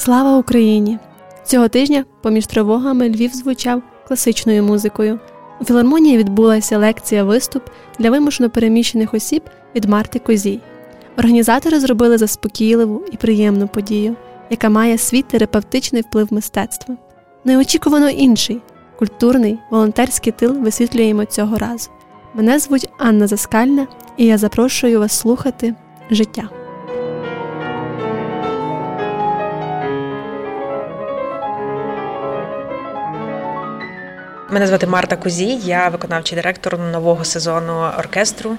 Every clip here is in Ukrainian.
Слава Україні! Цього тижня, поміж тривогами, Львів звучав класичною музикою. У філармонії відбулася лекція виступ для вимушено переміщених осіб від Марти Козій. Організатори зробили заспокійливу і приємну подію, яка має свій терапевтичний вплив мистецтва. Неочікувано інший культурний волонтерський тил висвітлюємо цього разу. Мене звуть Анна Заскальна, і я запрошую вас слухати життя. Мене звати Марта Кузій, я виконавчий директор нового сезону оркестру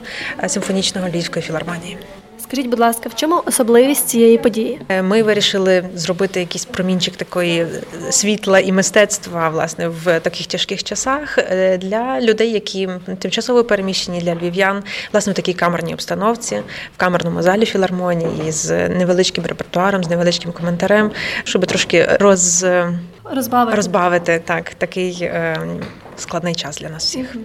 симфонічного Львівської філармонії. Скажіть, будь ласка, в чому особливість цієї події? Е, ми вирішили зробити якийсь промінчик такої світла і мистецтва власне в таких тяжких часах е, для людей, які тимчасово переміщені для львів'ян, власне в такій камерній обстановці, в камерному залі філармонії з невеличким репертуаром, з невеличким коментарем, щоб трошки роз розбавити, розбавити так такий е, складний час для нас всіх.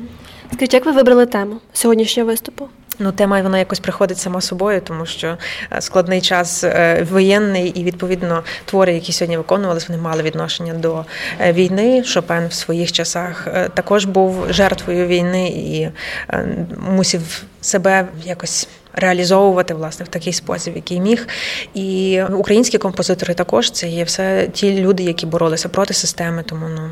Скажіть, як ви вибрали тему сьогоднішнього виступу? Ну, тема вона якось приходить сама собою, тому що е, складний час е, воєнний і відповідно твори, які сьогодні виконувалися, вони мали відношення до е, війни. Шопен в своїх часах також був жертвою війни і мусив себе якось. Реалізовувати власне в такий спосіб, який міг, і українські композитори також це є все ті люди, які боролися проти системи. Тому ну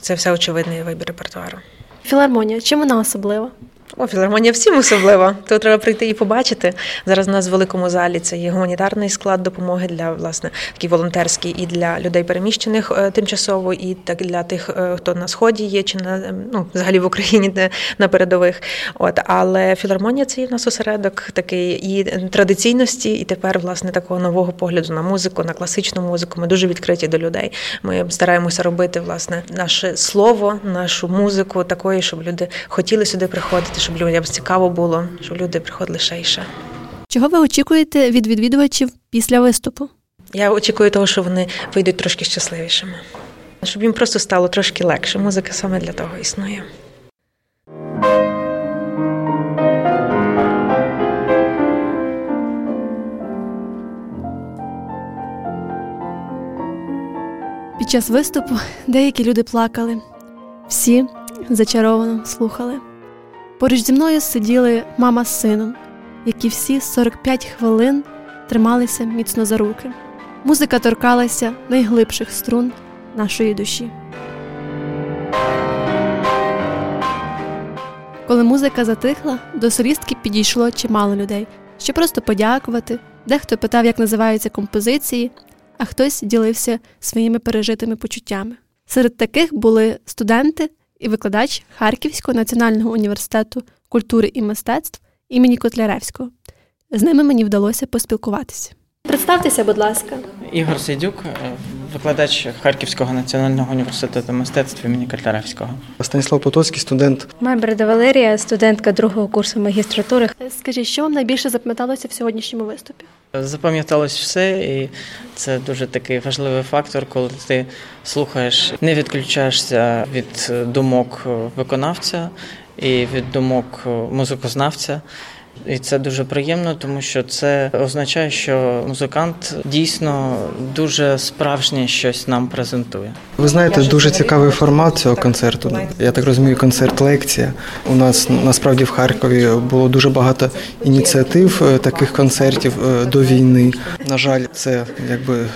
це все очевидний вибір репертуару. Філармонія чим вона особлива? О, філармонія всім особливо. Тут треба прийти і побачити. Зараз у нас в великому залі це є гуманітарний склад допомоги для власне такий волонтерський і для людей переміщених е, тимчасово, і так для тих, е, хто на сході є, чи на ну взагалі в Україні де на передових. От але філармонія це є в нас осередок такий і традиційності, і тепер власне такого нового погляду на музику, на класичну музику. Ми дуже відкриті до людей. Ми стараємося робити власне наше слово, нашу музику такою, щоб люди хотіли сюди приходити щоб людям цікаво було, щоб люди приходили ще і ще. Чого ви очікуєте від відвідувачів після виступу? Я очікую того, що вони вийдуть трошки щасливішими, щоб їм просто стало трошки легше. Музика саме для того існує. Під час виступу деякі люди плакали, всі зачаровано слухали. Поруч зі мною сиділи мама з сином, які всі 45 хвилин трималися міцно за руки. Музика торкалася найглибших струн нашої душі. Коли музика затихла, до солістки підійшло чимало людей, щоб просто подякувати. Дехто питав, як називаються композиції, а хтось ділився своїми пережитими почуттями. Серед таких були студенти і викладач Харківського національного університету культури і мистецтв імені Котляревського. З ними мені вдалося поспілкуватися. Представтеся, будь ласка, Ігор Сейдюк, викладач Харківського національного університету мистецтв імені Котляревського. Станіслав Потоцький, студент. Майберда Валерія, студентка другого курсу магістратури. Скажіть, що вам найбільше запам'яталося в сьогоднішньому виступі? Запам'яталось все, і це дуже такий важливий фактор, коли ти слухаєш, не відключаєшся від думок виконавця і від думок музикознавця. І це дуже приємно, тому що це означає, що музикант дійсно дуже справжнє щось нам презентує. Ви знаєте, дуже цікавий формат цього концерту. Я так розумію, концерт-лекція. У нас насправді в Харкові було дуже багато ініціатив е, таких концертів е, до війни. На жаль, це якби е,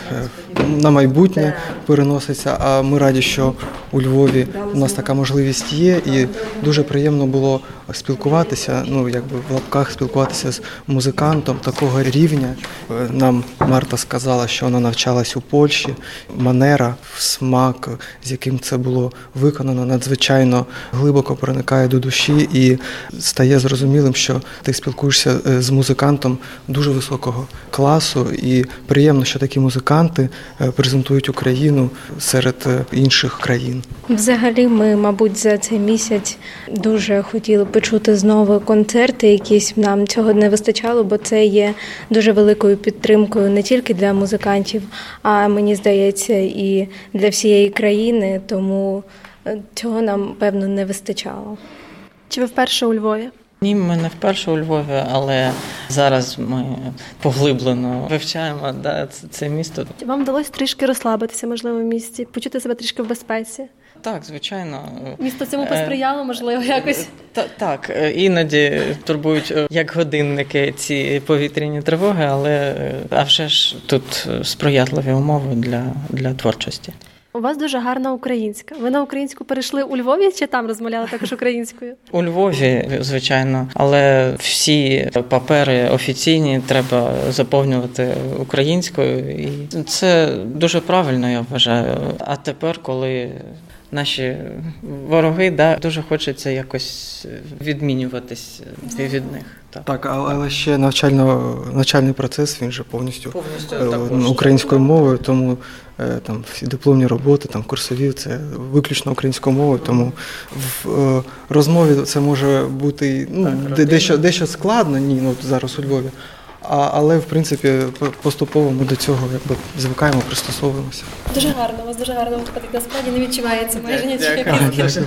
на майбутнє переноситься. А ми раді, що у Львові у нас така можливість є, і дуже приємно було спілкуватися. Ну якби в лапках спілкуватися з музикантом такого рівня. Нам Марта сказала, що вона навчалась у Польщі. Манера, смак, з яким це було виконано, надзвичайно глибоко проникає до душі і стає зрозумілим, що ти спілкуєшся е, з музикантом дуже високого класу, і приємно, що такі музиканти е, презентують Україну серед е, інших країн. Взагалі, ми, мабуть, за цей місяць дуже хотіли почути знову концерти, якісь нам цього не вистачало, бо це є дуже великою підтримкою не тільки для музикантів, а мені здається, і для всієї країни. Тому е, цього нам певно не вистачало. Чи ви вперше у Львові? Ні, ми не вперше у Львові, але зараз ми поглиблено вивчаємо да, це, це місто. Вам вдалося трішки розслабитися, можливо, в місті, почути себе трішки в безпеці. Так, звичайно. Місто цьому посприяло, можливо, якось. Та, так, іноді турбують як годинники ці повітряні тривоги, але а вже ж тут сприятливі умови для, для творчості. У вас дуже гарна українська. Ви на українську перейшли у Львові чи там розмовляли також українською? У Львові, звичайно, але всі папери офіційні треба заповнювати українською, і це дуже правильно, я вважаю. А тепер, коли наші вороги, да, дуже хочеться якось відмінюватись від них. Так, так але ще навчально навчальний процес він же повністю, повністю е, українською мовою, тому там всі дипломні роботи, там курсові, це виключно українською мовою. Тому в е, розмові це може бути ну, так, дещо дещо складно, ні, ну зараз у Львові. А, але в принципі поступово ми до цього якби звикаємо, пристосовуємося. Дуже гарно, у вас дуже гарно виходить. Насправді не відчувається майже нічого.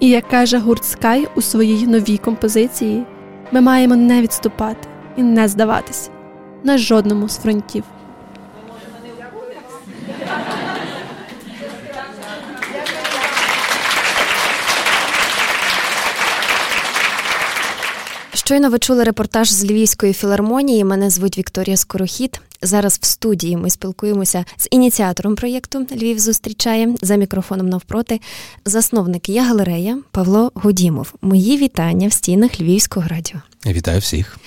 І як каже гурт Sky у своїй новій композиції, ми маємо не відступати і не здаватися на жодному з фронтів. Щойно ви чули репортаж з Львівської філармонії. Мене звуть Вікторія Скорохід. Зараз в студії ми спілкуємося з ініціатором проєкту Львів зустрічає за мікрофоном навпроти. Засновник я галерея Павло Гудімов. Мої вітання в стінах Львівського радіо. Вітаю всіх.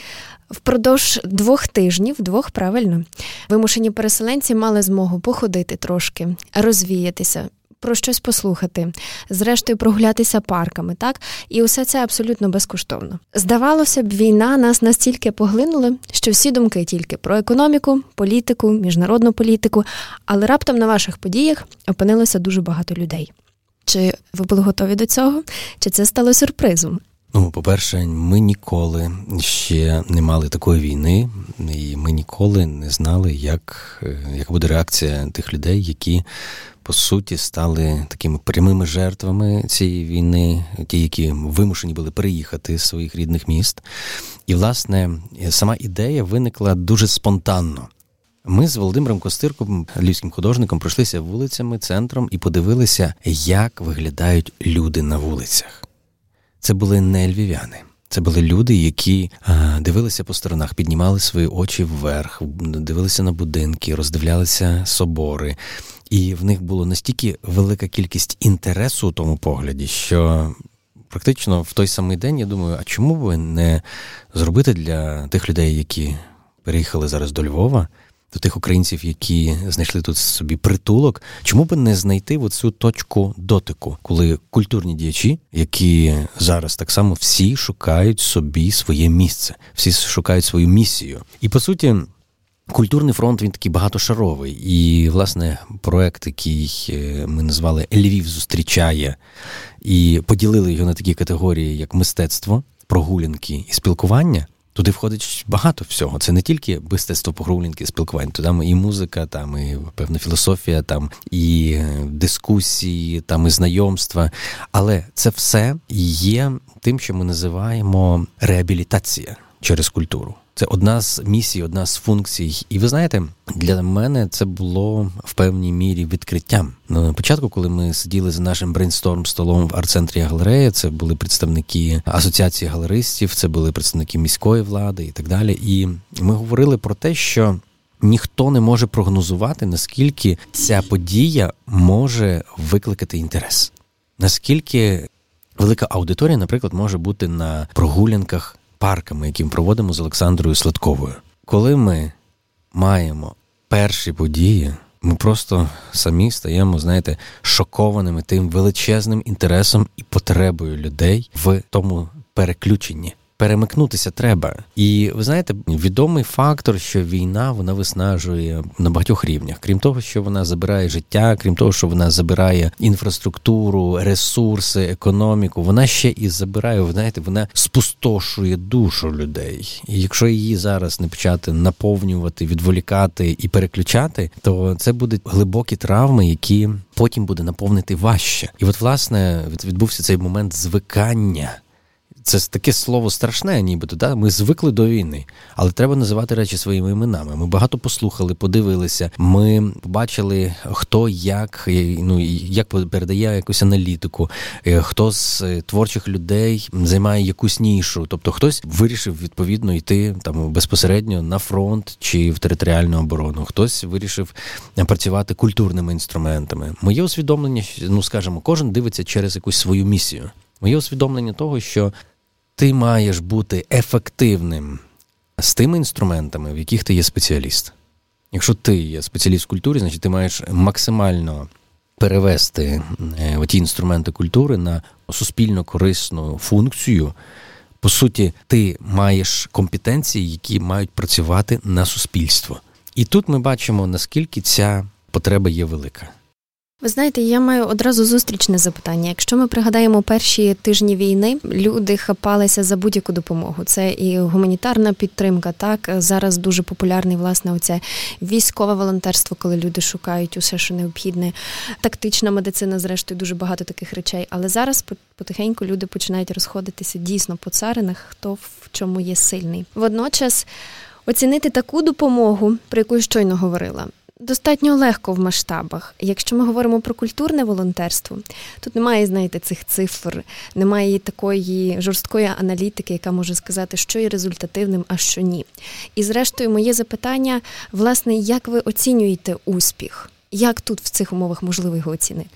Впродовж двох тижнів, двох правильно, вимушені переселенці мали змогу походити трошки, розвіятися, про щось послухати, зрештою прогулятися парками, так і усе це абсолютно безкоштовно. Здавалося б, війна нас настільки поглинула, що всі думки тільки про економіку, політику, міжнародну політику, але раптом на ваших подіях опинилося дуже багато людей. Чи ви були готові до цього? Чи це стало сюрпризом? Ну, по-перше, ми ніколи ще не мали такої війни, і ми ніколи не знали, як, як буде реакція тих людей, які по суті стали такими прямими жертвами цієї війни, ті, які вимушені були переїхати з своїх рідних міст. І, власне, сама ідея виникла дуже спонтанно. Ми з Володимиром Костирком, львівським художником, пройшлися вулицями, центром і подивилися, як виглядають люди на вулицях. Це були не львів'яни. Це були люди, які дивилися по сторонах, піднімали свої очі вверх, дивилися на будинки, роздивлялися собори, і в них було настільки велика кількість інтересу у тому погляді, що практично в той самий день я думаю, а чому би не зробити для тих людей, які переїхали зараз до Львова, до тих українців, які знайшли тут собі притулок, чому би не знайти оцю точку дотику, коли культурні діячі, які зараз так само всі шукають собі своє місце, всі шукають свою місію, і по суті. Культурний фронт він такий багатошаровий. І, власне, проект, який е, ми назвали Львів зустрічає, і поділили його на такі категорії, як мистецтво, прогулянки і спілкування. Туди входить багато всього. Це не тільки мистецтво погрулінки спілкувань. спілкування, там і музика, там і певна філософія, там і е, дискусії, там і знайомства. Але це все є тим, що ми називаємо реабілітація через культуру. Це одна з місій, одна з функцій. І ви знаєте, для мене це було в певній мірі відкриттям. На початку, коли ми сиділи за нашим брейнсторм столом в арт-центрі галерея, це були представники асоціації галеристів, це були представники міської влади і так далі. І ми говорили про те, що. Ніхто не може прогнозувати, наскільки ця подія може викликати інтерес, наскільки велика аудиторія, наприклад, може бути на прогулянках парками, які ми проводимо з Олександрою Сладковою. Коли ми маємо перші події, ми просто самі стаємо, знаєте, шокованими тим величезним інтересом і потребою людей в тому переключенні. Перемикнутися треба. І ви знаєте, відомий фактор, що війна вона виснажує на багатьох рівнях, крім того, що вона забирає життя, крім того, що вона забирає інфраструктуру, ресурси, економіку. Вона ще і забирає, ви знаєте, вона спустошує душу людей. І якщо її зараз не почати наповнювати, відволікати і переключати, то це будуть глибокі травми, які потім буде наповнити важче. І от власне відбувся цей момент звикання. Це таке слово страшне, нібито. Да? Ми звикли до війни, але треба називати речі своїми іменами. Ми багато послухали, подивилися. Ми побачили, хто як ну як передає якусь аналітику, хто з е, творчих людей займає якусь нішу. Тобто хтось вирішив відповідно йти там безпосередньо на фронт чи в територіальну оборону. Хтось вирішив працювати культурними інструментами. Моє усвідомлення, ну скажімо, кожен дивиться через якусь свою місію. Моє усвідомлення того, що ти маєш бути ефективним з тими інструментами, в яких ти є спеціаліст. Якщо ти є спеціаліст в культурі, значить ти маєш максимально перевести е, ті інструменти культури на суспільно корисну функцію. По суті, ти маєш компетенції, які мають працювати на суспільство. І тут ми бачимо, наскільки ця потреба є велика. Ви знаєте, я маю одразу зустрічне запитання. Якщо ми пригадаємо перші тижні війни, люди хапалися за будь-яку допомогу. Це і гуманітарна підтримка. Так зараз дуже популярний власне оце військове волонтерство, коли люди шукають усе, що необхідне, тактична медицина, зрештою, дуже багато таких речей. Але зараз потихеньку люди починають розходитися дійсно по царинах, хто в чому є сильний. Водночас оцінити таку допомогу, про яку я щойно говорила достатньо легко в масштабах. Якщо ми говоримо про культурне волонтерство, тут немає, знаєте, цих цифр, немає такої жорсткої аналітики, яка може сказати, що є результативним, а що ні. І зрештою, моє запитання, власне, як ви оцінюєте успіх? Як тут в цих умовах можливо його оцінити?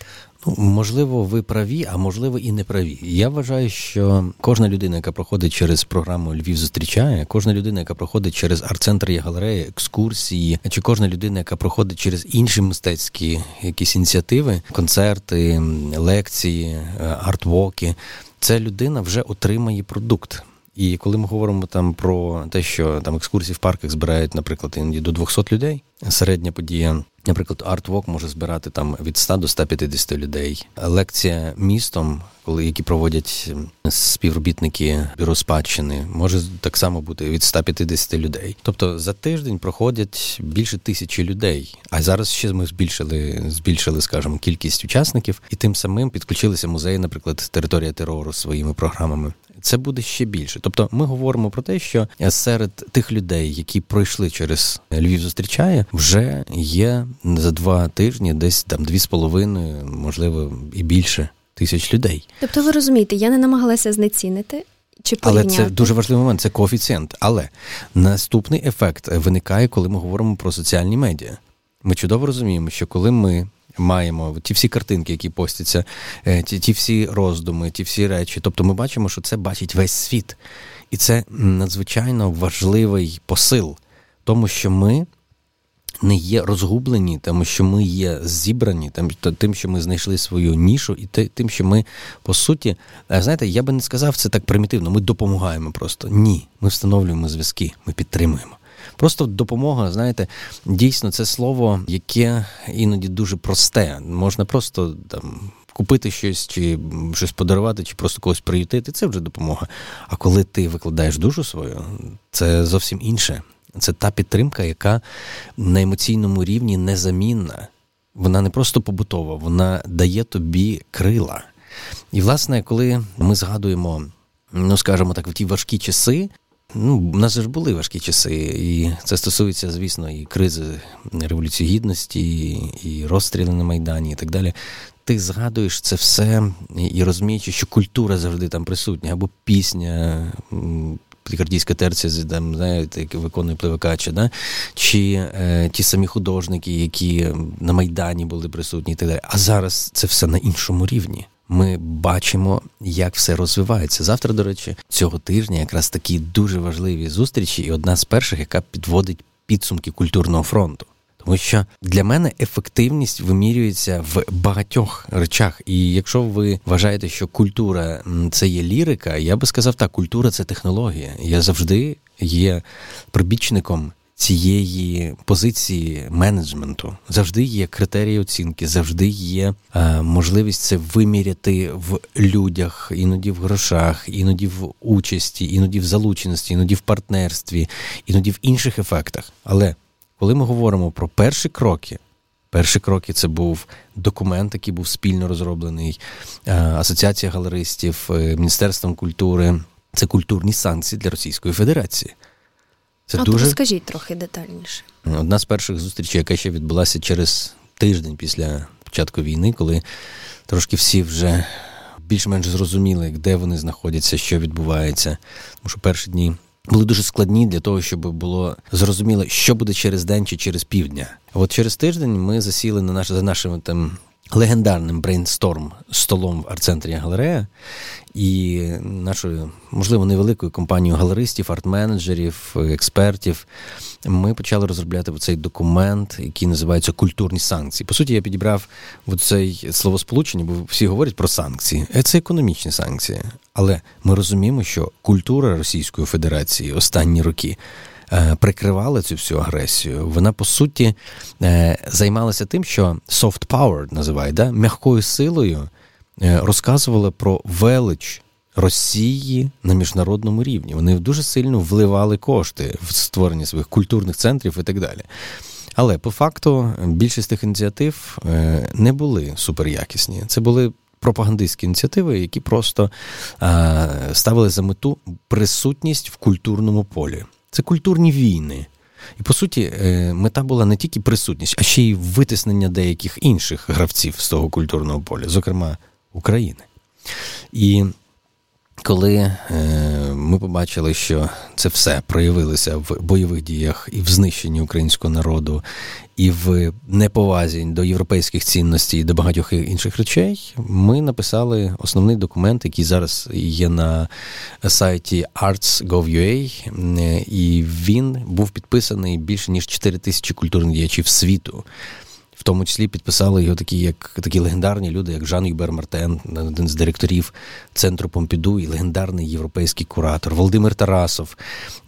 Ну, можливо, ви праві, а можливо і не праві. Я вважаю, що кожна людина, яка проходить через програму Львів зустрічає, кожна людина, яка проходить через арт-центр і галереї, екскурсії, чи кожна людина, яка проходить через інші мистецькі якісь ініціативи, концерти, лекції, артвоки, ця людина вже отримає продукт. І коли ми говоримо там про те, що там екскурсії в парках збирають, наприклад, іноді до 200 людей, середня подія Наприклад, арт-вок може збирати там від 100 до 150 людей. Лекція містом, коли які проводять співробітники бюро спадщини, може так само бути від 150 людей. Тобто за тиждень проходять більше тисячі людей. А зараз ще ми збільшили, збільшили, скажімо, кількість учасників, і тим самим підключилися музеї, наприклад, територія терору своїми програмами це буде ще більше. Тобто, ми говоримо про те, що серед тих людей, які пройшли через Львів, зустрічає, вже є за два тижні, десь там дві з половиною, можливо, і більше тисяч людей. Тобто, ви розумієте, я не намагалася знецінити. Чи Але це дуже важливий момент, це коефіцієнт. Але наступний ефект виникає, коли ми говоримо про соціальні медіа. Ми чудово розуміємо, що коли ми маємо ті всі картинки, які постяться, е, ті, ті всі роздуми, ті всі речі. Тобто ми бачимо, що це бачить весь світ. І це надзвичайно важливий посил, тому що ми. Не є розгублені, тому що ми є зібрані, тим, що ми знайшли свою нішу, і тим, що ми по суті, е, знаєте, я би не сказав це так примітивно. Ми допомагаємо просто. Ні, ми встановлюємо зв'язки, ми підтримуємо. Просто допомога, знаєте, дійсно це слово, яке іноді дуже просте. Можна просто там. Купити щось, чи щось подарувати, чи просто когось приютити, це вже допомога. А коли ти викладаєш душу свою, це зовсім інше. Це та підтримка, яка на емоційному рівні незамінна. Вона не просто побутова, вона дає тобі крила. І, власне, коли ми згадуємо, ну скажімо так, в ті важкі часи, Ну, у нас ж були важкі часи, і це стосується, звісно, і кризи Революції Гідності, і розстріли на Майдані, і так далі. Ти згадуєш це все і розумієш, що культура завжди там присутня, або пісня. Пікардійська терція, там, знаєте, виконує Пливакача, да? чи е, ті самі художники, які на Майдані були присутні і так далі. А зараз це все на іншому рівні ми бачимо, як все розвивається. Завтра, до речі, цього тижня якраз такі дуже важливі зустрічі, і одна з перших, яка підводить підсумки культурного фронту. Тому що для мене ефективність вимірюється в багатьох речах. І якщо ви вважаєте, що культура це є лірика, я би сказав так, культура це технологія. Я завжди є прибічником цієї позиції менеджменту. Завжди є критерії оцінки, завжди є е, можливість це виміряти в людях, іноді в грошах, іноді в участі, іноді в залученості, іноді в партнерстві, іноді в інших ефектах. Але коли ми говоримо про перші кроки, перші кроки це був документ, який був спільно розроблений е, Асоціація галеристів, е, Міністерством культури. Це культурні санкції для Російської Федерації. Це а дуже... розкажіть трохи детальніше. Одна з перших зустрічей, яка ще відбулася через тиждень після початку війни, коли трошки всі вже більш-менш зрозуміли, де вони знаходяться, що відбувається. Тому що перші дні були дуже складні для того, щоб було зрозуміло, що буде через день чи через півдня. От через тиждень ми засіли на наш за нашими там легендарним брейнсторм столом в арт-центрі галерея і нашою, можливо, невеликою компанією галеристів, арт-менеджерів, експертів. Ми почали розробляти цей документ, який називається культурні санкції. По суті, я підібрав цей словосполучення, бо всі говорять про санкції. Е, це економічні санкції. Але ми розуміємо, що культура Російської Федерації останні роки прикривала цю всю агресію, вона по суті е, займалася тим, що soft power називають, да? м'якою силою е, розказувала про велич. Росії на міжнародному рівні вони дуже сильно вливали кошти в створення своїх культурних центрів і так далі. Але по факту більшість тих ініціатив не були суперякісні. Це були пропагандистські ініціативи, які просто ставили за мету присутність в культурному полі. Це культурні війни. І по суті, е, мета була не тільки присутність, а ще й витиснення деяких інших гравців з того культурного поля, зокрема України. І коли е, ми побачили, що це все проявилося в бойових діях і в знищенні українського народу, і в неповазі до європейських цінностей і до багатьох інших речей, ми написали основний документ, який зараз є на сайті arts.gov.ua, і він був підписаний більше ніж 4 тисячі культурних діячів світу. В тому числі підписали його такі, як такі легендарні люди, як Жан Юбер Мартен, один з директорів центру Помпіду і легендарний європейський куратор, Володимир Тарасов,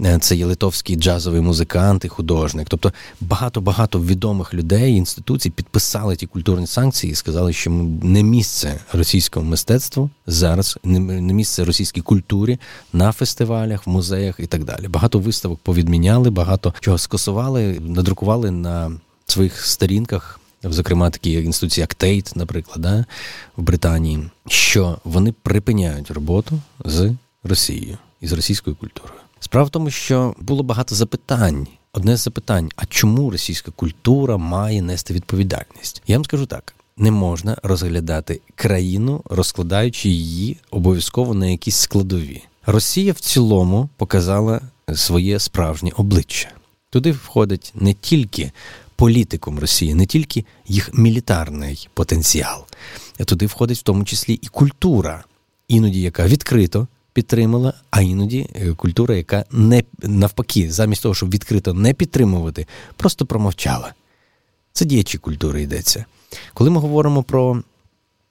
е, це є литовський джазовий музикант і художник. Тобто багато-багато відомих людей, інституцій підписали ті культурні санкції і сказали, що не місце російському мистецтву зараз, не місце російській культурі на фестивалях, в музеях і так далі. Багато виставок повідміняли, багато чого скасували, надрукували на своїх сторінках зокрема такі інституції, як Тейт, наприклад, да, в Британії, що вони припиняють роботу з Росією і з російською культурою. Справа в тому, що було багато запитань. Одне з запитань: а чому російська культура має нести відповідальність? Я вам скажу так: не можна розглядати країну, розкладаючи її обов'язково на якісь складові. Росія в цілому показала своє справжнє обличчя. Туди входить не тільки політикум Росії, не тільки їх мілітарний потенціал, туди входить в тому числі і культура, іноді яка відкрито підтримала, а іноді е, культура, яка не навпаки, замість того, щоб відкрито не підтримувати, просто промовчала. Це діячі культури йдеться. Коли ми говоримо про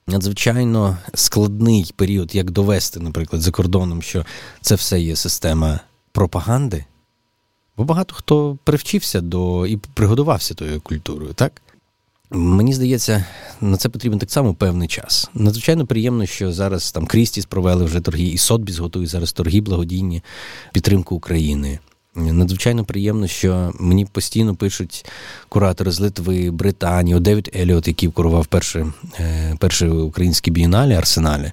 надзвичайно складний період, як довести, наприклад, за кордоном, що це все є система пропаганди. Бо багато хто привчився до і пригодувався тою культурою, так? Мені здається, на це потрібен так само певний час. Надзвичайно приємно, що зараз там Крістіс провели вже торги, і Сотбіс готує зараз торги благодійні підтримку України. Надзвичайно приємно, що мені постійно пишуть куратори з Литви, Британії, Девід Еліот, який курував перше, е, перше українське бієнале Арсеналі.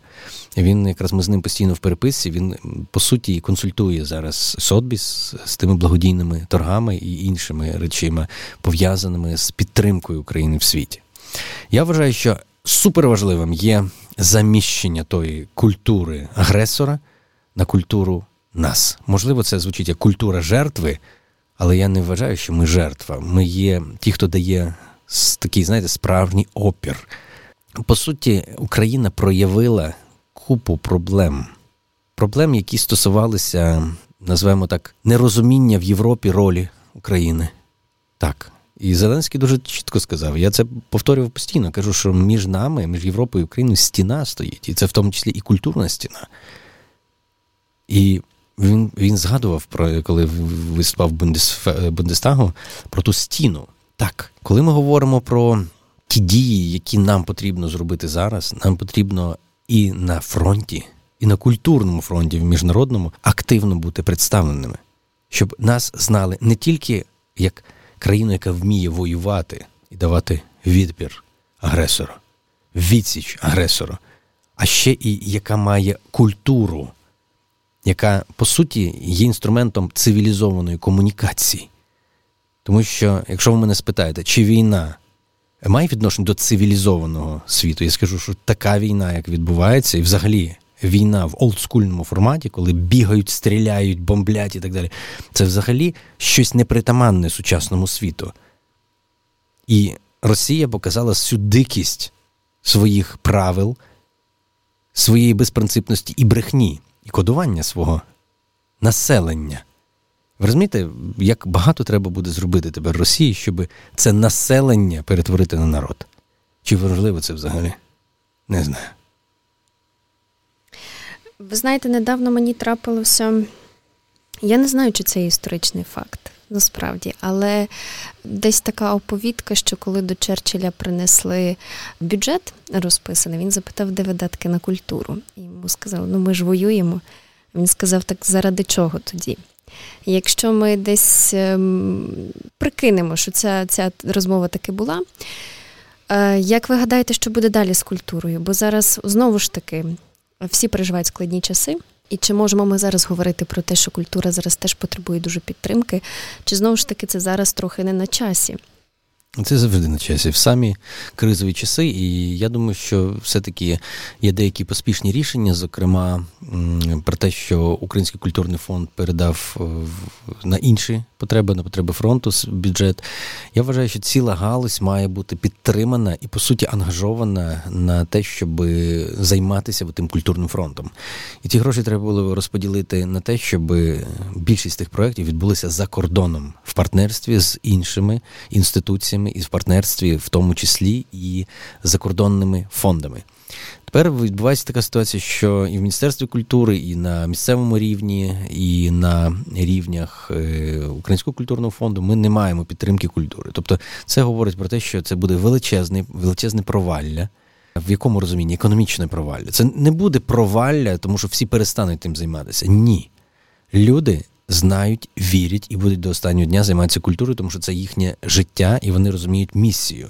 Він якраз ми з ним постійно в переписці. Він по суті консультує зараз Сотбіс з тими благодійними торгами і іншими речима, пов'язаними з підтримкою України в світі. Я вважаю, що суперважливим є заміщення тої культури агресора на культуру нас. Можливо, це звучить як культура жертви, але я не вважаю, що ми жертва. Ми є ті, хто дає такий, знаєте, справжній опір. По суті, Україна проявила купу проблем. Проблем, які стосувалися, називаємо так, нерозуміння в Європі ролі України. Так, І Зеленський дуже чітко сказав. Я це повторював постійно. Кажу, що між нами, між Європою і Україною стіна стоїть, і це в тому числі і культурна стіна. І він він згадував, про коли виступав Бундестагу, про ту стіну. Так, коли ми говоримо про ті дії, які нам потрібно зробити зараз, нам потрібно і на фронті, і на культурному фронті, в міжнародному активно бути представленими, щоб нас знали не тільки як країну, яка вміє воювати і давати відбір агресору, відсіч агресору, а ще і яка має культуру, яка по суті є інструментом цивілізованої комунікації. Тому що, якщо ви мене спитаєте, чи війна має відношення до цивілізованого світу, я скажу, що така війна, як відбувається, і взагалі війна в олдскульному форматі, коли бігають, стріляють, бомблять і так далі, це взагалі щось непритаманне сучасному світу. І Росія показала всю дикість своїх правил, своєї безпринципності і брехні, і кодування свого населення. Ви розумієте, як багато треба буде зробити тепер Росії, щоб це населення перетворити на народ? Чи важливо це взагалі? Не знаю. Ви знаєте, недавно мені трапилося. Я не знаю, чи це історичний факт, насправді, але десь така оповідка, що коли до Черчилля принесли бюджет розписаний, він запитав, де видатки на культуру. І йому сказали, ну ми ж воюємо. Він сказав, так заради чого тоді? Якщо ми десь ем, прикинемо, що ця, ця розмова таки була. Е, як ви гадаєте, що буде далі з культурою? Бо зараз знову ж таки всі переживають складні часи. І чи можемо ми зараз говорити про те, що культура зараз теж потребує дуже підтримки? Чи знову ж таки це зараз трохи не на часі? Це завжди на часі в самі кризові часи, і я думаю, що все-таки є деякі поспішні рішення, зокрема про те, що Український культурний фонд передав на інші потреби, на потреби фронту бюджет. Я вважаю, що ціла галузь має бути підтримана і, по суті, ангажована на те, щоб займатися тим культурним фронтом. І ці гроші треба було розподілити на те, щоб більшість тих проєктів відбулися за кордоном в партнерстві з іншими інституціями і в партнерстві, в тому числі і закордонними фондами. Тепер відбувається така ситуація, що і в Міністерстві культури, і на місцевому рівні, і на рівнях е, Українського культурного фонду ми не маємо підтримки культури. Тобто, це говорить про те, що це буде величезне, величезне провалля. В якому розумінні економічне провалля? Це не буде провалля, тому що всі перестануть тим займатися. Ні. Люди знають, вірять і будуть до останнього дня займатися культурою, тому що це їхнє життя, і вони розуміють місію.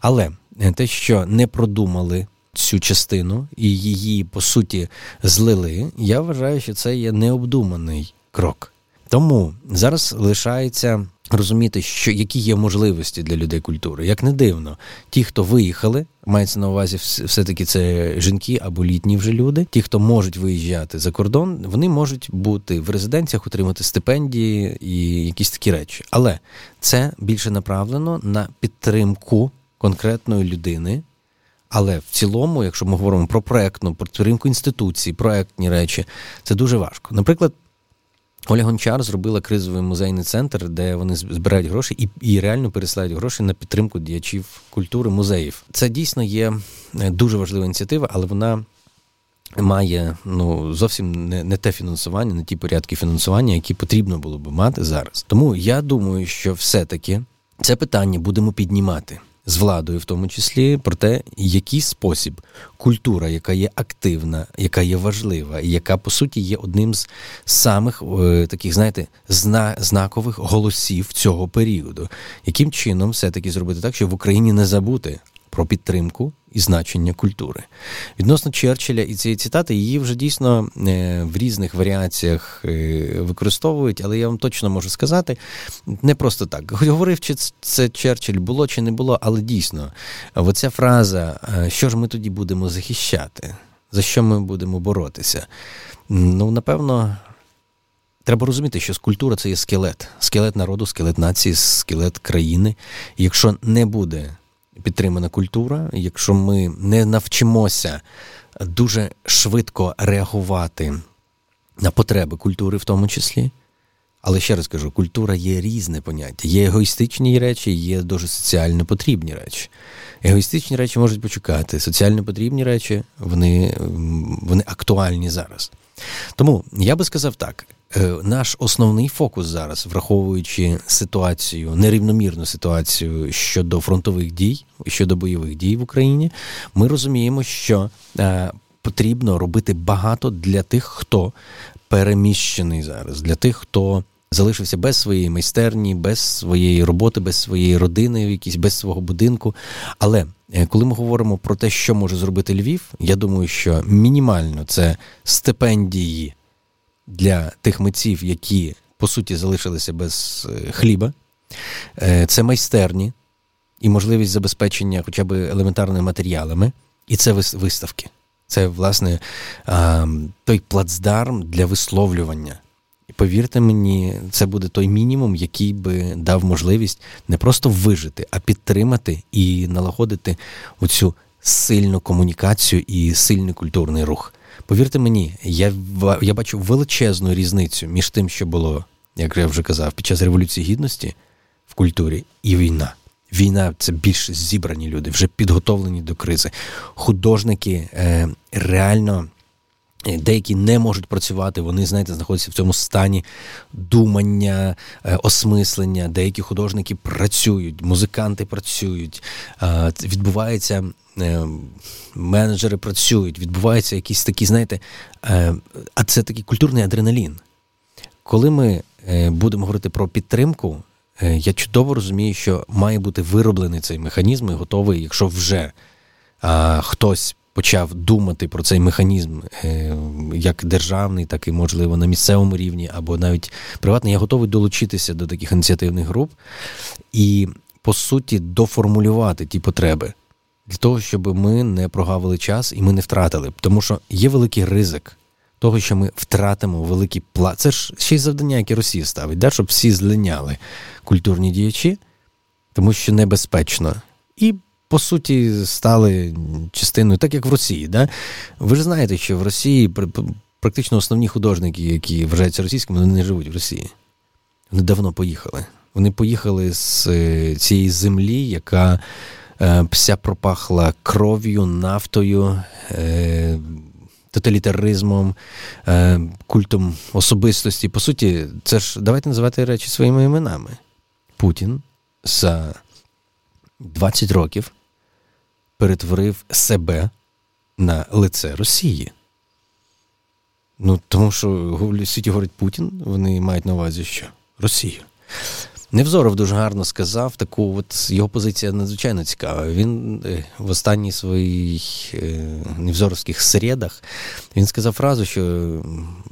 Але е, те, що не продумали цю частину і її по суті злили, я вважаю, що це є необдуманий крок. Тому зараз лишається розуміти, що які є можливості для людей культури. Як не дивно, ті, хто виїхали, мається на увазі, все-таки це жінки або літні вже люди. Ті, хто можуть виїжджати за кордон, вони можуть бути в резиденціях, отримати стипендії і якісь такі речі. Але це більше направлено на підтримку конкретної людини. Але в цілому, якщо ми говоримо про проектну підтримку інституції, проектні речі, це дуже важко. Наприклад, Оля Гончар зробила кризовий музейний центр, де вони збирають гроші і і реально пересилають гроші на підтримку діячів культури, музеїв. Це дійсно є е, дуже важлива ініціатива, але вона має ну зовсім не, не те фінансування, не ті порядки фінансування, які потрібно було би мати зараз. Тому я думаю, що все-таки це питання будемо піднімати з владою, в тому числі, про те, який спосіб культура, яка є активна, яка є важлива, і яка по суті є одним з самих е, таких, знаєте, зна- знакових голосів цього періоду, яким чином все таки зробити так, щоб в Україні не забути про підтримку і значення культури. Відносно Черчилля і цієї цитати, її вже дійсно е, в різних варіаціях е, використовують, але я вам точно можу сказати, не просто так. Говорив, чи це Черчилль було чи не було, але дійсно, оця фраза, е, що ж ми тоді будемо захищати, за що ми будемо боротися? Ну, напевно. Треба розуміти, що культура це є скелет, скелет народу, скелет нації, скелет країни. Якщо не буде підтримана культура, якщо ми не навчимося дуже швидко реагувати на потреби культури, в тому числі, Але ще раз кажу, культура є різне поняття. Є егоїстичні речі, є дуже соціально потрібні речі. Егоїстичні речі можуть почекати, соціально потрібні речі вони, вони актуальні зараз. Тому я би сказав так: наш основний фокус зараз, враховуючи ситуацію, нерівномірну ситуацію щодо фронтових дій, щодо бойових дій в Україні, ми розуміємо, що е, потрібно робити багато для тих, хто переміщений зараз, для тих, хто залишився без своєї майстерні, без своєї роботи, без своєї родини, якісь без свого будинку. Але е, коли ми говоримо про те, що може зробити Львів, я думаю, що мінімально це стипендії для тих митців, які по суті залишилися без е, хліба, е, це майстерні і можливість забезпечення хоча б елементарними матеріалами, і це виставки. Це, власне, той плацдарм для висловлювання. І повірте мені, це буде той мінімум, який би дав можливість не просто вижити, а підтримати і налагодити оцю сильну комунікацію і сильний культурний рух. Повірте мені, я я бачу величезну різницю між тим, що було, як я вже казав, під час Революції Гідності в культурі і війна. Війна це більш зібрані люди, вже підготовлені до кризи. Художники е, реально. Е, деякі не можуть працювати, вони, знаєте, знаходяться в цьому стані думання, е, осмислення. Деякі художники працюють, музиканти працюють, е, відбувається, менеджери працюють, відбуваються якісь такі, знаєте, а це такий культурний адреналін. Коли ми будемо говорити про підтримку, я чудово розумію, що має бути вироблений цей механізм і готовий, якщо вже хтось почав думати про цей механізм е, як державний, так і, можливо, на місцевому рівні, або навіть приватний, я готовий долучитися до таких ініціативних груп і, по суті, доформулювати ті потреби для того, щоб ми не прогавили час і ми не втратили. Тому що є великий ризик. Того, що ми втратимо великий плат. Це ж ще й завдання, яке Росія ставить, да? щоб всі злиняли культурні діячі, тому що небезпечно. І по суті стали частиною, так як в Росії. Да? Ви ж знаєте, що в Росії практично основні художники, які вважаються російськими, вони не живуть в Росії. Вони давно поїхали. Вони поїхали з е, цієї землі, яка вся пропахла кров'ю, нафтою, е, тоталітаризмом, культом особистості. По суті, це ж давайте називати речі своїми іменами. Путін за 20 років перетворив себе на лице Росії. Ну, тому що світі говорить Путін, вони мають на увазі, що Росію. Невзоров дуже гарно сказав, таку от його позиція надзвичайно цікава. Він е, в останніх своїх е, невзоровських середах він сказав фразу, що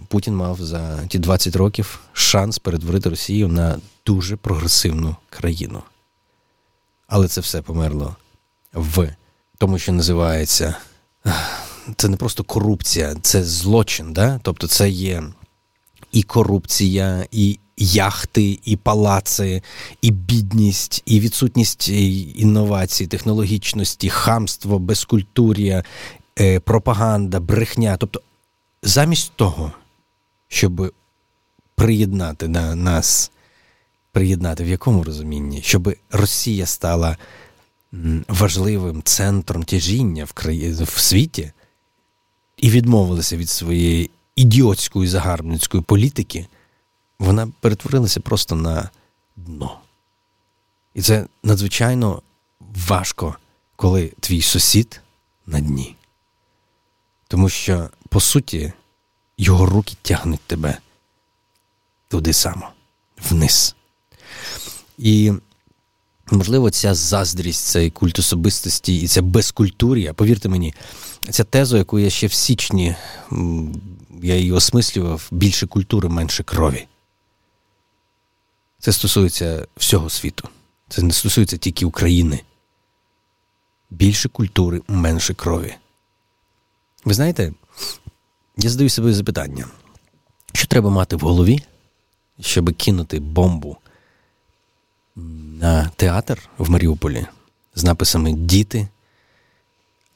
Путін мав за ті 20 років шанс перетворити Росію на дуже прогресивну країну. Але це все померло в тому, що називається це не просто корупція, це злочин. Да? Тобто це є і корупція, і яхти, і палаци, і бідність, і відсутність інновацій, технологічності, хамство, безкультур'я, е, пропаганда, брехня. Тобто, замість того, щоб приєднати на нас, приєднати в якому розумінні, щоб Росія стала важливим центром тяжіння в краї... в світі і відмовилися від своєї ідіотської загарбницької політики, вона перетворилася просто на дно. І це надзвичайно важко, коли твій сусід на дні. Тому що, по суті, його руки тягнуть тебе туди само, вниз. І Можливо, ця заздрість, цей культ особистості і ця безкультур'я, повірте мені, ця теза, яку я ще в січні я її осмислював, більше культури, менше крові. Це стосується всього світу. Це не стосується тільки України. Більше культури, менше крові. Ви знаєте, я задаю собі запитання, що треба мати в голові, щоб кинути бомбу на театр в Маріуполі з написами Діти,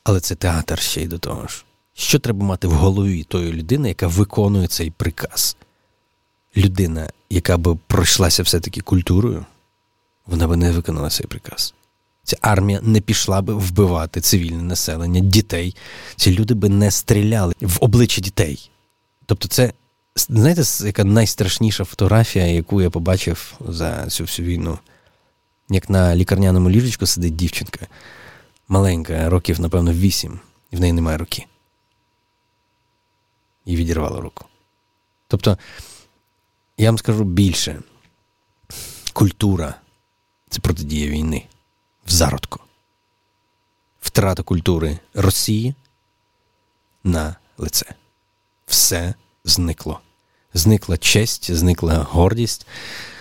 але це театр ще й до того ж. Що треба мати в голові тої людини, яка виконує цей приказ? людина, яка би пройшлася все-таки культурою, вона би не виконала цей приказ. Ця армія не пішла би вбивати цивільне населення, дітей. Ці люди би не стріляли в обличчя дітей. Тобто, це, знаєте, яка найстрашніша фотографія, яку я побачив за цю всю війну. Як на лікарняному ліжечку сидить дівчинка, маленька, років, напевно, вісім, і в неї немає руки. І відірвала руку. Тобто, я вам скажу більше: культура це протидія війни в зародку. Втрата культури Росії на лице. Все зникло. Зникла честь, зникла гордість,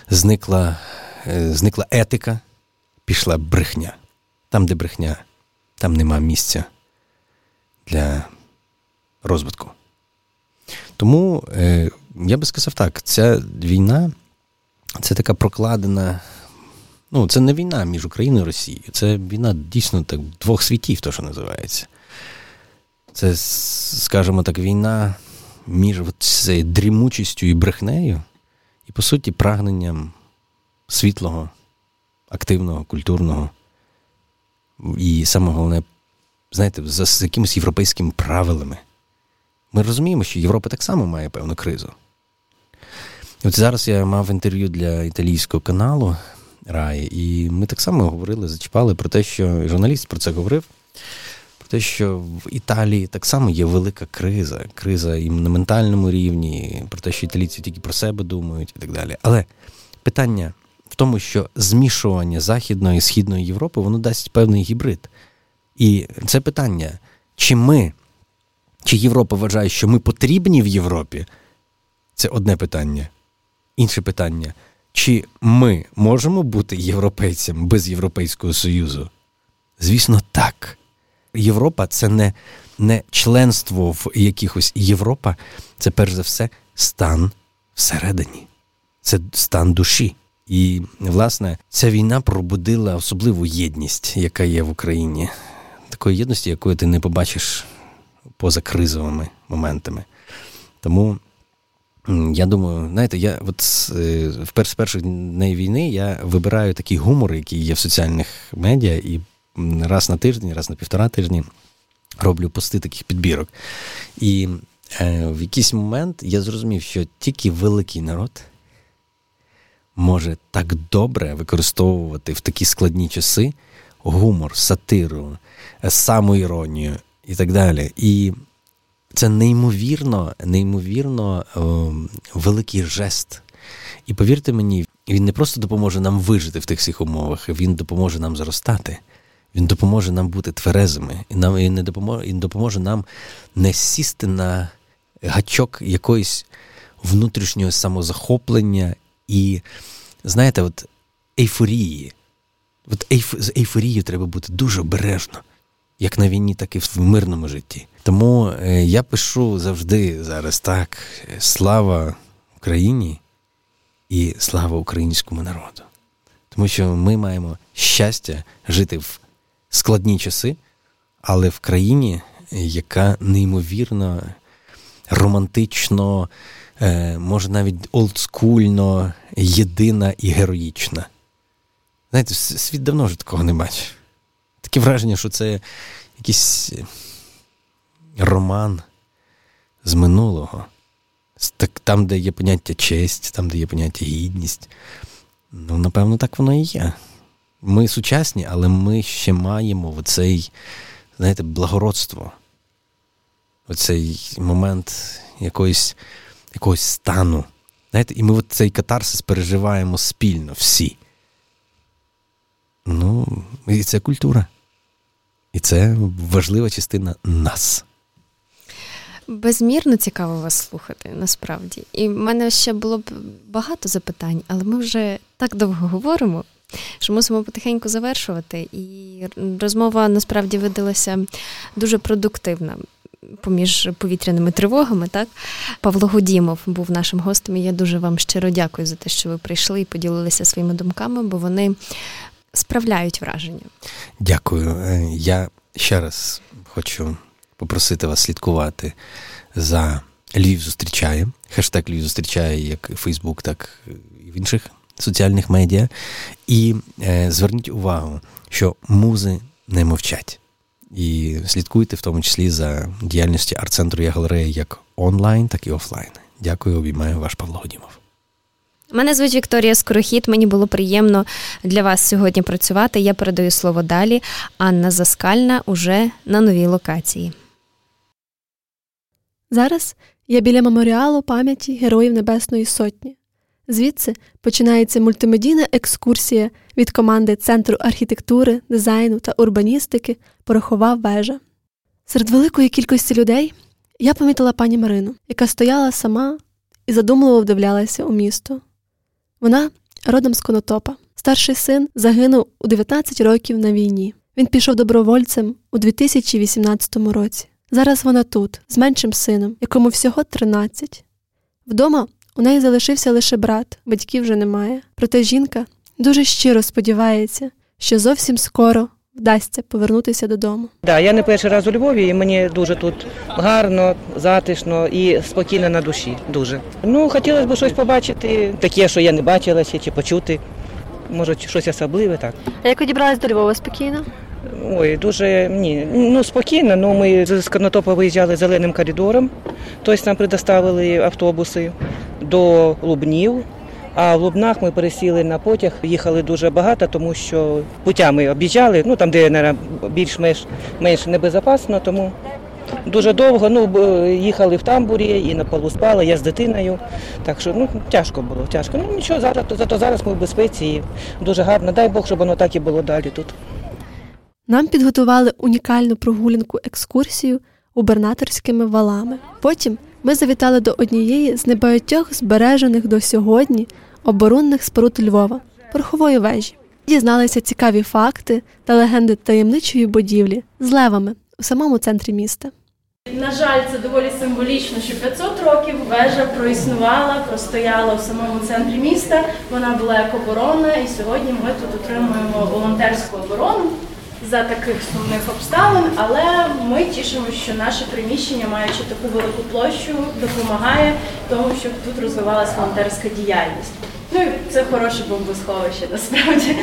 зникла, е, зникла етика, пішла брехня. Там, де брехня, там нема місця для розвитку. Тому е, я би сказав так: ця війна це така прокладена Ну, це не війна між Україною і Росією. Це війна дійсно так двох світів, то що називається. Це, скажімо так, війна між цією дрімучістю і брехнею, і, по суті, прагненням світлого, активного, культурного. І саме головне, знаєте, за, якимись європейськими правилами. Ми розуміємо, що Європа так само має певну кризу. От зараз я мав інтерв'ю для італійського каналу рай. І ми так само говорили, зачіпали про те, що журналіст про це говорив. Про те, що в Італії так само є велика криза, криза і на ментальному рівні, про те, що італійці тільки про себе думають і так далі. Але питання в тому, що змішування Західної і Східної Європи воно дасть певний гібрид. І це питання, чи ми, чи Європа вважає, що ми потрібні в Європі? Це одне питання. Інше питання. Чи ми можемо бути європейцем без Європейського Союзу? Звісно, так. Європа це не не членство в якихось Європа, це перш за все стан всередині, це стан душі. І, власне, ця війна пробудила особливу єдність, яка є в Україні, такої єдності, якої ти не побачиш поза кризовими моментами. Тому я думаю, знаєте, я от е, з перших днів війни я вибираю такий гумор, який є в соціальних медіа, і раз на тиждень, раз на півтора тижні роблю пости таких підбірок. І е, в якийсь момент я зрозумів, що тільки великий народ може так добре використовувати в такі складні часи гумор, сатиру, самоіронію і так далі. І це неймовірно, неймовірно ем, великий жест. І повірте мені, він не просто допоможе нам вижити в тих всіх умовах, він допоможе нам зростати. Він допоможе нам бути тверезими, і нам і не допоможе, він допоможе нам не сісти на гачок якоїсь внутрішнього самозахоплення і, знаєте, от ейфорії. От ейф, з ейфорією треба бути дуже обережно як на війні, так і в мирному житті. Тому е, я пишу завжди зараз так: слава Україні і слава українському народу. Тому що ми маємо щастя жити в складні часи, але в країні, яка неймовірно романтично, е, може навіть олдскульно, єдина і героїчна. Знаєте, світ давно вже такого не бачив. Таке враження, що це якийсь роман з минулого. Там, де є поняття честь, там, де є поняття гідність. Ну, напевно, так воно і є. Ми сучасні, але ми ще маємо оцей, знаєте, благородство, оцей момент якоїсь, якогось стану. Знаєте, І ми цей катарсис переживаємо спільно всі. Ну, і це культура. І це важлива частина нас. Безмірно цікаво вас слухати, насправді. І в мене ще було б багато запитань, але ми вже так довго говоримо, що мусимо потихеньку завершувати. І розмова насправді видалася дуже продуктивна. Поміж повітряними тривогами, так Павло Гудімов був нашим гостем. і Я дуже вам щиро дякую за те, що ви прийшли і поділилися своїми думками, бо вони справляють враження. Дякую. Е, я ще раз хочу попросити вас слідкувати за Львів зустрічає. Хештег Львів зустрічає як Фейсбук, так і в інших соціальних медіа. І е, зверніть увагу, що музи не мовчать. І слідкуйте в тому числі за діяльністю арт-центру «Я галерея» як онлайн, так і офлайн. Дякую, обіймаю ваш Павло Годімов. Мене звуть Вікторія Скорохід. Мені було приємно для вас сьогодні працювати. Я передаю слово далі. Анна Заскальна уже на новій локації. Зараз я біля меморіалу пам'яті Героїв Небесної Сотні. Звідси починається мультимедійна екскурсія від команди Центру архітектури, дизайну та урбаністики Порохова вежа. Серед великої кількості людей я помітила пані Марину, яка стояла сама і задумливо вдивлялася у місто. Вона родом з Конотопа. Старший син загинув у 19 років на війні. Він пішов добровольцем у 2018 році. Зараз вона тут, з меншим сином, якому всього 13. Вдома у неї залишився лише брат, батьків вже немає. Проте жінка дуже щиро сподівається, що зовсім скоро вдасться повернутися додому. Да, я не перший раз у Львові, і мені дуже тут гарно, затишно і спокійно на душі. Дуже. Ну, хотілося б щось побачити, таке, що я не бачила ще, чи почути. Може, щось особливе так. А як ви до Львова спокійно? Ой, дуже ні. Ну спокійно, ну ми з Конотопа виїжджали зеленим коридором, тобто нам предоставили автобуси до Лубнів. А в Лубнах ми пересіли на потяг, їхали дуже багато, тому що путями об'їжджали, ну там, де більш-менш менш небезпечно, тому дуже довго. Ну, їхали в тамбурі і на полу спали, я з дитиною. Так що ну, тяжко було, тяжко. Ну нічого, зараз, зато зараз ми в безпеці і дуже гарно. Дай Бог, щоб воно так і було далі тут. Нам підготували унікальну прогулянку екскурсію губернаторськими валами. Потім ми завітали до однієї з небагатьох збережених до сьогодні оборонних споруд Львова порохової вежі. Дізналися цікаві факти та легенди таємничої будівлі з левами у самому центрі міста. На жаль, це доволі символічно, що 500 років вежа проіснувала, простояла в самому центрі міста. Вона була як оборона, і сьогодні ми тут отримуємо волонтерську оборону за таких сумних обставин, але ми тішимося, що наше приміщення, маючи таку велику площу, допомагає тому, щоб тут розвивалася волонтерська діяльність. Ну і це хороше бомбосховище насправді.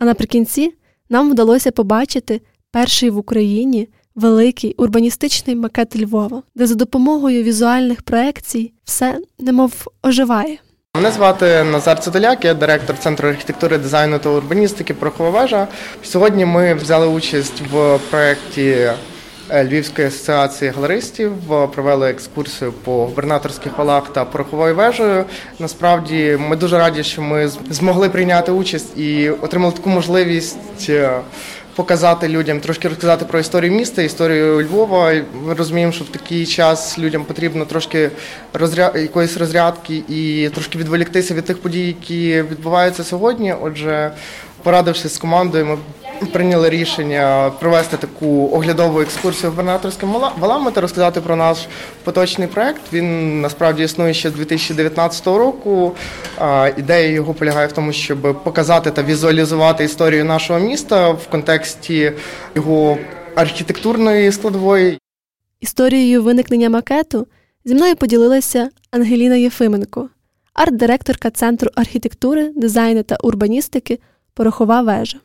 А наприкінці нам вдалося побачити перший в Україні великий урбаністичний макет Львова, де за допомогою візуальних проекцій все немов оживає. Мене звати Назар Цидоляк, я директор Центру архітектури, дизайну та урбаністики Прохова вежа. Сьогодні ми взяли участь в проєкті Львівської асоціації галеристів, провели екскурсію по губернаторських валах та пороховою вежею. Насправді ми дуже раді, що ми змогли прийняти участь і отримали таку можливість показати людям, трошки розказати про історію міста, історію Львова. Ми розуміємо, що в такий час людям потрібно трошки розряд якоїсь розрядки і трошки відволіктися від тих подій, які відбуваються сьогодні. Отже, порадившись з командою, ми прийняли рішення провести таку оглядову екскурсію губернаторським валами та розказати про наш поточний проект. Він насправді існує ще з 2019 року. Ідея його полягає в тому, щоб показати та візуалізувати історію нашого міста в контексті його архітектурної складової. Історією виникнення макету зі мною поділилася Ангеліна Єфименко, арт-директорка Центру архітектури, дизайну та урбаністики Порохова вежа.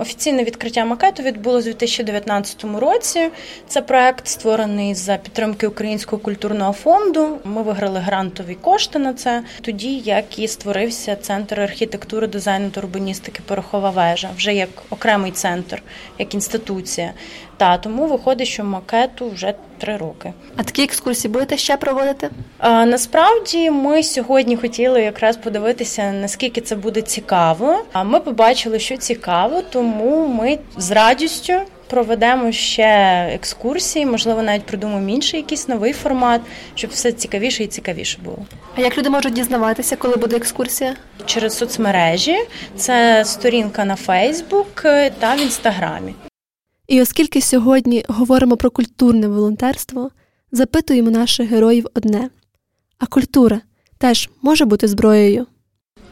Офіційне відкриття макету відбулося у 2019 році. Це проект створений за підтримки Українського культурного фонду. Ми виграли грантові кошти на це. Тоді як і створився центр архітектури, дизайну та урбаністики Порохова вежа, вже як окремий центр, як інституція. Та тому виходить, що макету вже три роки. А такі екскурсії будете ще проводити? А, Насправді ми сьогодні хотіли якраз подивитися, наскільки це буде цікаво. А ми побачили, що цікаво, тому ми з радістю. Проведемо ще екскурсії, можливо, навіть придумаємо інший якийсь новий формат, щоб все цікавіше і цікавіше було. А як люди можуть дізнаватися, коли буде екскурсія? Через соцмережі це сторінка на Фейсбук та в інстаграмі. І оскільки сьогодні говоримо про культурне волонтерство, запитуємо наших героїв одне: а культура теж може бути зброєю?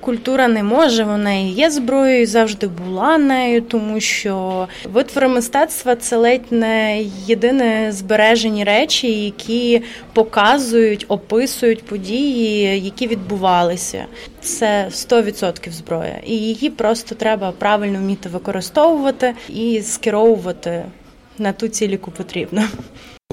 Культура не може, вона і є зброєю, завжди була нею, тому що витвори мистецтва це ледь не єдине збережені речі, які показують, описують події, які відбувалися. Це 100% зброя, і її просто треба правильно вміти використовувати і скеровувати на ту ціль, яку потрібно.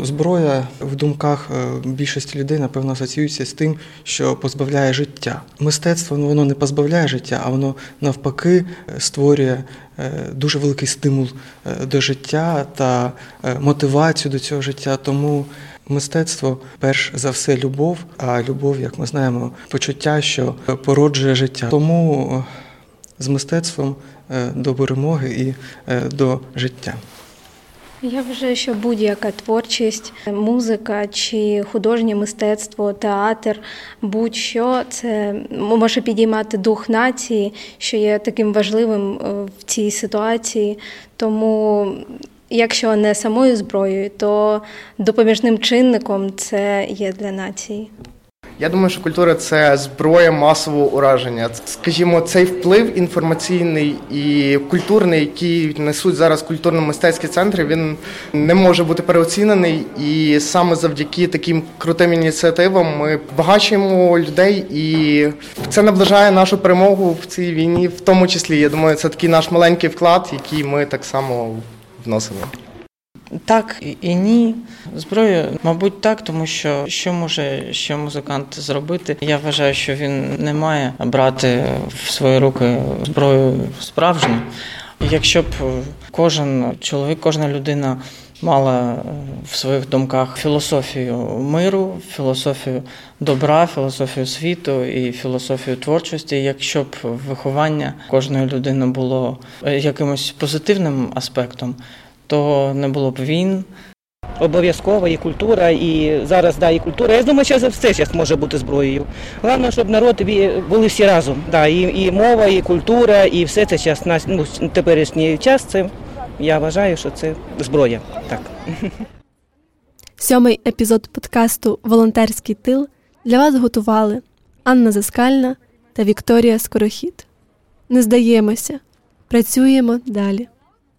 Зброя в думках е, більшості людей, напевно, асоціюється з тим, що позбавляє життя. Мистецтво ну, воно не позбавляє життя, а воно навпаки е, створює е, дуже великий стимул до життя та мотивацію до цього життя. Тому мистецтво, перш за все, любов, а любов, як ми знаємо, почуття, що породжує життя. Тому з мистецтвом до перемоги і до життя. Я вважаю, що будь-яка творчість, музика чи художнє мистецтво, театр, будь-що це може підіймати дух нації, що є таким важливим е, в цій ситуації. Тому, якщо не самою зброєю, то допоміжним чинником це є для нації. Я думаю, що культура це зброя масового ураження. Скажімо, цей вплив інформаційний і культурний, який несуть зараз культурно-мистецькі центри, він не може бути переоцінений. І саме завдяки таким крутим ініціативам ми багачуємо людей, і це наближає нашу перемогу в цій війні. В тому числі, я думаю, це такий наш маленький вклад, який ми так само вносимо. Так і ні. Зброю, мабуть, так, тому що що може ще музикант зробити. Я вважаю, що він не має брати в свої руки зброю справжню. Якщо б кожен чоловік, кожна людина мала в своїх думках філософію миру, філософію добра, філософію світу і філософію творчості, якщо б виховання кожної людини було якимось позитивним аспектом то не було б він. Обов'язково і культура, і зараз да, і культура. Я думаю, що все зараз може бути зброєю. Головне, щоб народ були всі разом. Да, І і мова, і культура, і все це на ну, теперішній час. Це я вважаю, що це зброя. Так. Сьомий епізод подкасту Волонтерський тил для вас готували Анна Заскальна та Вікторія Скорохід. Не здаємося, працюємо далі.